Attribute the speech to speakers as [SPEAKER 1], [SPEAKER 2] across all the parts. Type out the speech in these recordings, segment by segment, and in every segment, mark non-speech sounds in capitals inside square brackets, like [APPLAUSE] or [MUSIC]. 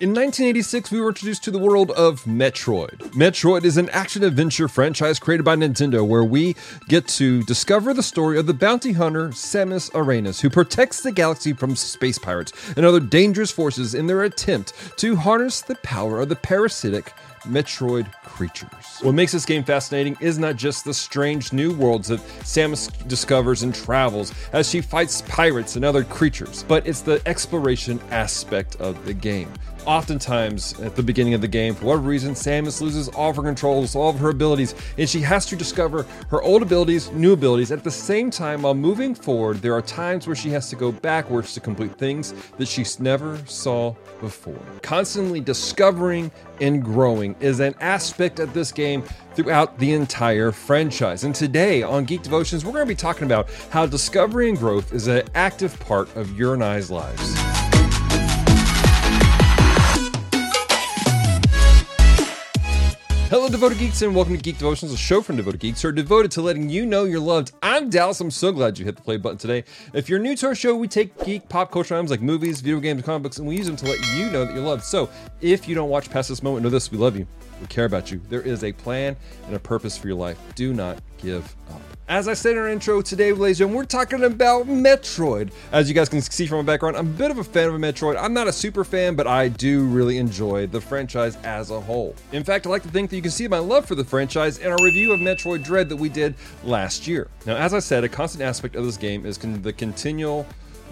[SPEAKER 1] In 1986, we were introduced to the world of Metroid. Metroid is an action adventure franchise created by Nintendo where we get to discover the story of the bounty hunter Samus Aran, who protects the galaxy from space pirates and other dangerous forces in their attempt to harness the power of the parasitic Metroid creatures. What makes this game fascinating is not just the strange new worlds that Samus discovers and travels as she fights pirates and other creatures, but it's the exploration aspect of the game. Oftentimes, at the beginning of the game, for whatever reason, Samus loses all of her controls, all of her abilities, and she has to discover her old abilities, new abilities. At the same time, while moving forward, there are times where she has to go backwards to complete things that she never saw before. Constantly discovering and growing is an aspect of this game throughout the entire franchise. And today on Geek Devotions, we're going to be talking about how discovery and growth is an active part of your and I's lives. Hello, devoted geeks, and welcome to Geek Devotions, a show from devoted geeks who are devoted to letting you know you're loved. I'm Dallas. I'm so glad you hit the play button today. If you're new to our show, we take geek pop culture items like movies, video games, comic books, and we use them to let you know that you're loved. So, if you don't watch past this moment, know this: we love you, we care about you. There is a plan and a purpose for your life. Do not give up. As I said in our intro today, ladies and we're talking about Metroid. As you guys can see from my background, I'm a bit of a fan of Metroid. I'm not a super fan, but I do really enjoy the franchise as a whole. In fact, I like to think that you can see my love for the franchise in our review of Metroid Dread that we did last year. Now, as I said, a constant aspect of this game is the continual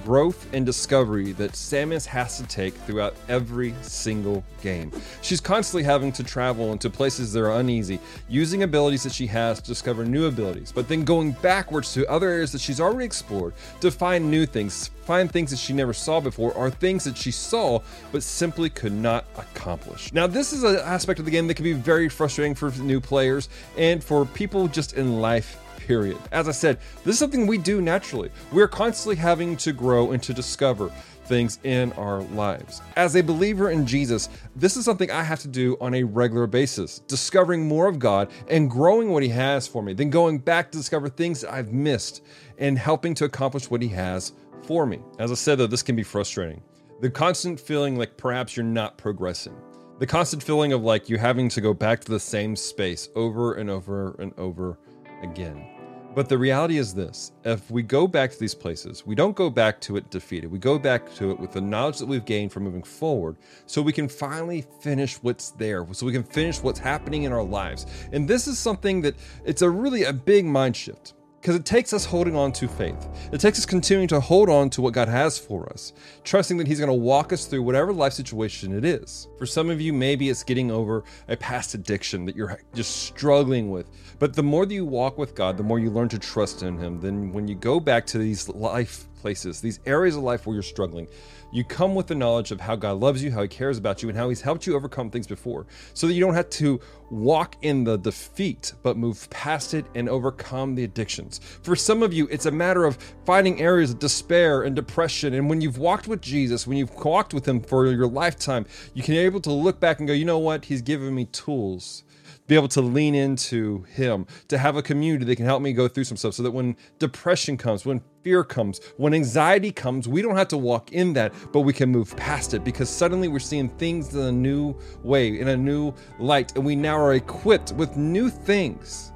[SPEAKER 1] growth and discovery that Samus has to take throughout every single game. She's constantly having to travel into places that are uneasy, using abilities that she has to discover new abilities, but then going backwards to other areas that she's already explored to find new things, find things that she never saw before, or things that she saw but simply could not accomplish. Now, this is an aspect of the game that can be very frustrating for new players and for people just in life period. As I said, this is something we do naturally. We're constantly having to grow and to discover things in our lives. As a believer in Jesus, this is something I have to do on a regular basis, discovering more of God and growing what He has for me, then going back to discover things I've missed and helping to accomplish what He has for me. As I said, though, this can be frustrating. The constant feeling like perhaps you're not progressing. The constant feeling of like you're having to go back to the same space over and over and over again. But the reality is this if we go back to these places, we don't go back to it defeated. We go back to it with the knowledge that we've gained from moving forward so we can finally finish what's there, so we can finish what's happening in our lives. And this is something that it's a really a big mind shift because it takes us holding on to faith. It takes us continuing to hold on to what God has for us, trusting that He's going to walk us through whatever life situation it is. For some of you, maybe it's getting over a past addiction that you're just struggling with. But the more that you walk with God, the more you learn to trust in Him. Then when you go back to these life places, these areas of life where you're struggling, you come with the knowledge of how God loves you, how He cares about you, and how He's helped you overcome things before, so that you don't have to walk in the defeat, but move past it and overcome the addictions. For some of you, it's a matter of finding areas of despair and depression. And when you've walked with Jesus, when you've walked with Him for your lifetime, you can be able to look back and go, you know what? He's given me tools be able to lean into him, to have a community that can help me go through some stuff so that when depression comes, when fear comes, when anxiety comes, we don't have to walk in that, but we can move past it because suddenly we're seeing things in a new way, in a new light, and we now are equipped with new things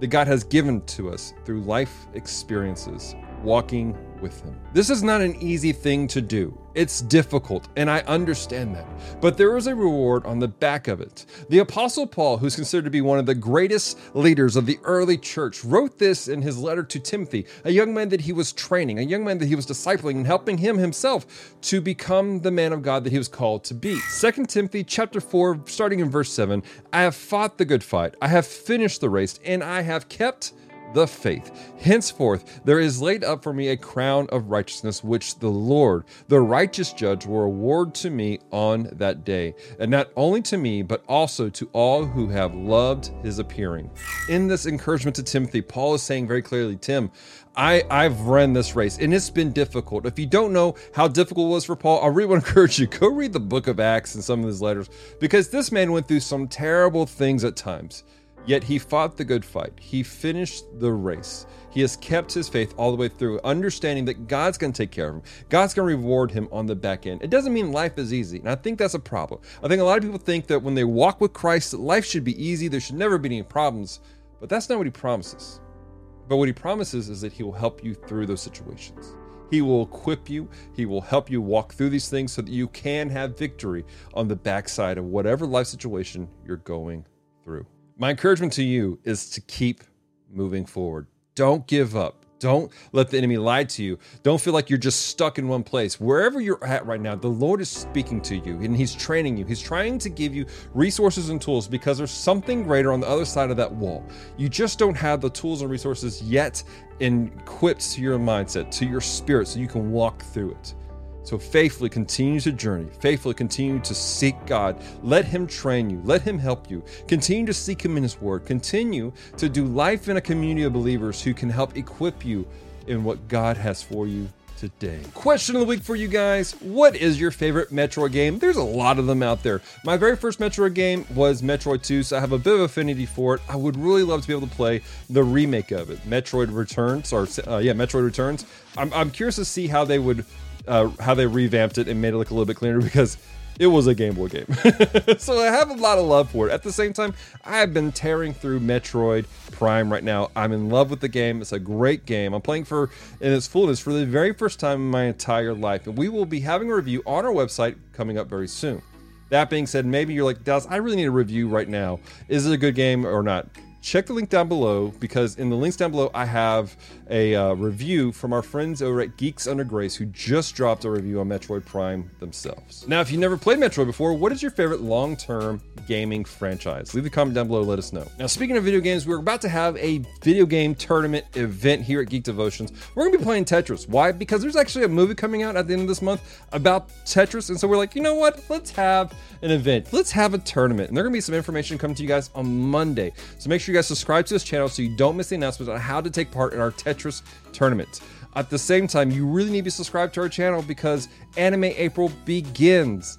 [SPEAKER 1] that God has given to us through life experiences, walking with Him. This is not an easy thing to do. It's difficult, and I understand that. But there is a reward on the back of it. The Apostle Paul, who's considered to be one of the greatest leaders of the early church, wrote this in his letter to Timothy, a young man that he was training, a young man that he was discipling and helping him himself to become the man of God that he was called to be. 2 Timothy chapter 4, starting in verse 7, I have fought the good fight, I have finished the race, and I have kept the faith. Henceforth, there is laid up for me a crown of righteousness, which the Lord, the righteous judge, will award to me on that day. And not only to me, but also to all who have loved his appearing. In this encouragement to Timothy, Paul is saying very clearly, Tim, I, I've run this race and it's been difficult. If you don't know how difficult it was for Paul, I really want to [LAUGHS] encourage you go read the book of Acts and some of his letters because this man went through some terrible things at times Yet he fought the good fight. He finished the race. He has kept his faith all the way through, understanding that God's going to take care of him. God's going to reward him on the back end. It doesn't mean life is easy. And I think that's a problem. I think a lot of people think that when they walk with Christ, life should be easy. There should never be any problems. But that's not what he promises. But what he promises is that he will help you through those situations. He will equip you. He will help you walk through these things so that you can have victory on the backside of whatever life situation you're going through. My encouragement to you is to keep moving forward. Don't give up. Don't let the enemy lie to you. Don't feel like you're just stuck in one place. Wherever you're at right now, the Lord is speaking to you and He's training you. He's trying to give you resources and tools because there's something greater on the other side of that wall. You just don't have the tools and resources yet equipped to your mindset, to your spirit, so you can walk through it. So faithfully continue to journey, faithfully continue to seek God. Let Him train you, let Him help you. Continue to seek Him in His Word. Continue to do life in a community of believers who can help equip you in what God has for you today. Question of the week for you guys What is your favorite Metroid game? There's a lot of them out there. My very first Metroid game was Metroid 2, so I have a bit of affinity for it. I would really love to be able to play the remake of it, Metroid Returns, or uh, yeah, Metroid Returns. I'm, I'm curious to see how they would uh, how they revamped it and made it look a little bit cleaner because it was a Game Boy game. [LAUGHS] so I have a lot of love for it. At the same time, I've been tearing through Metroid Prime right now. I'm in love with the game. It's a great game. I'm playing for in its fullness for the very first time in my entire life. And we will be having a review on our website coming up very soon. That being said, maybe you're like, Dallas, I really need a review right now. Is it a good game or not? Check the link down below because in the links down below I have a uh, review from our friends over at Geeks Under Grace who just dropped a review on Metroid Prime themselves. Now, if you've never played Metroid before, what is your favorite long-term gaming franchise? Leave a comment down below, let us know. Now, speaking of video games, we're about to have a video game tournament event here at Geek Devotions. We're gonna be playing Tetris. Why? Because there's actually a movie coming out at the end of this month about Tetris, and so we're like, you know what? Let's have an event. Let's have a tournament, and there's gonna be some information coming to you guys on Monday. So make sure you guys subscribe to this channel so you don't miss the announcements on how to take part in our Tetris tournament. At the same time, you really need to be subscribed to our channel because Anime April begins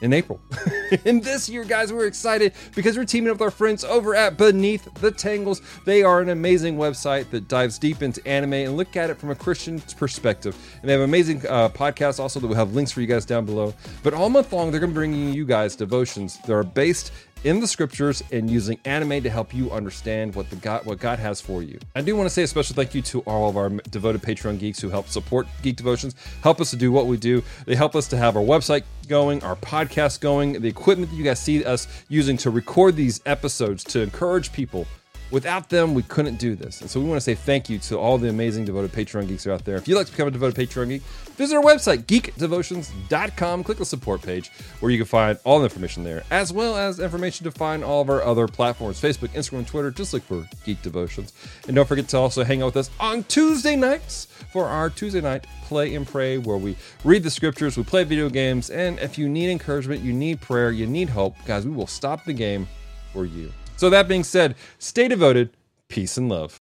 [SPEAKER 1] in April. [LAUGHS] and this year, guys, we're excited because we're teaming up with our friends over at Beneath the Tangles. They are an amazing website that dives deep into anime and look at it from a Christian perspective. And they have amazing uh, podcasts also that will have links for you guys down below. But all month long, they're going to be bringing you guys devotions that are based in the scriptures and using anime to help you understand what the God what God has for you. I do want to say a special thank you to all of our devoted Patreon geeks who help support Geek Devotions, help us to do what we do. They help us to have our website going, our podcast going, the equipment that you guys see us using to record these episodes to encourage people Without them, we couldn't do this. And so we want to say thank you to all the amazing devoted Patreon geeks are out there. If you'd like to become a devoted Patreon geek, visit our website, geekdevotions.com. Click the support page where you can find all the information there, as well as information to find all of our other platforms Facebook, Instagram, Twitter. Just look for Geek Devotions. And don't forget to also hang out with us on Tuesday nights for our Tuesday night play and pray, where we read the scriptures, we play video games, and if you need encouragement, you need prayer, you need hope, guys, we will stop the game for you. So, that being said, stay devoted, peace and love.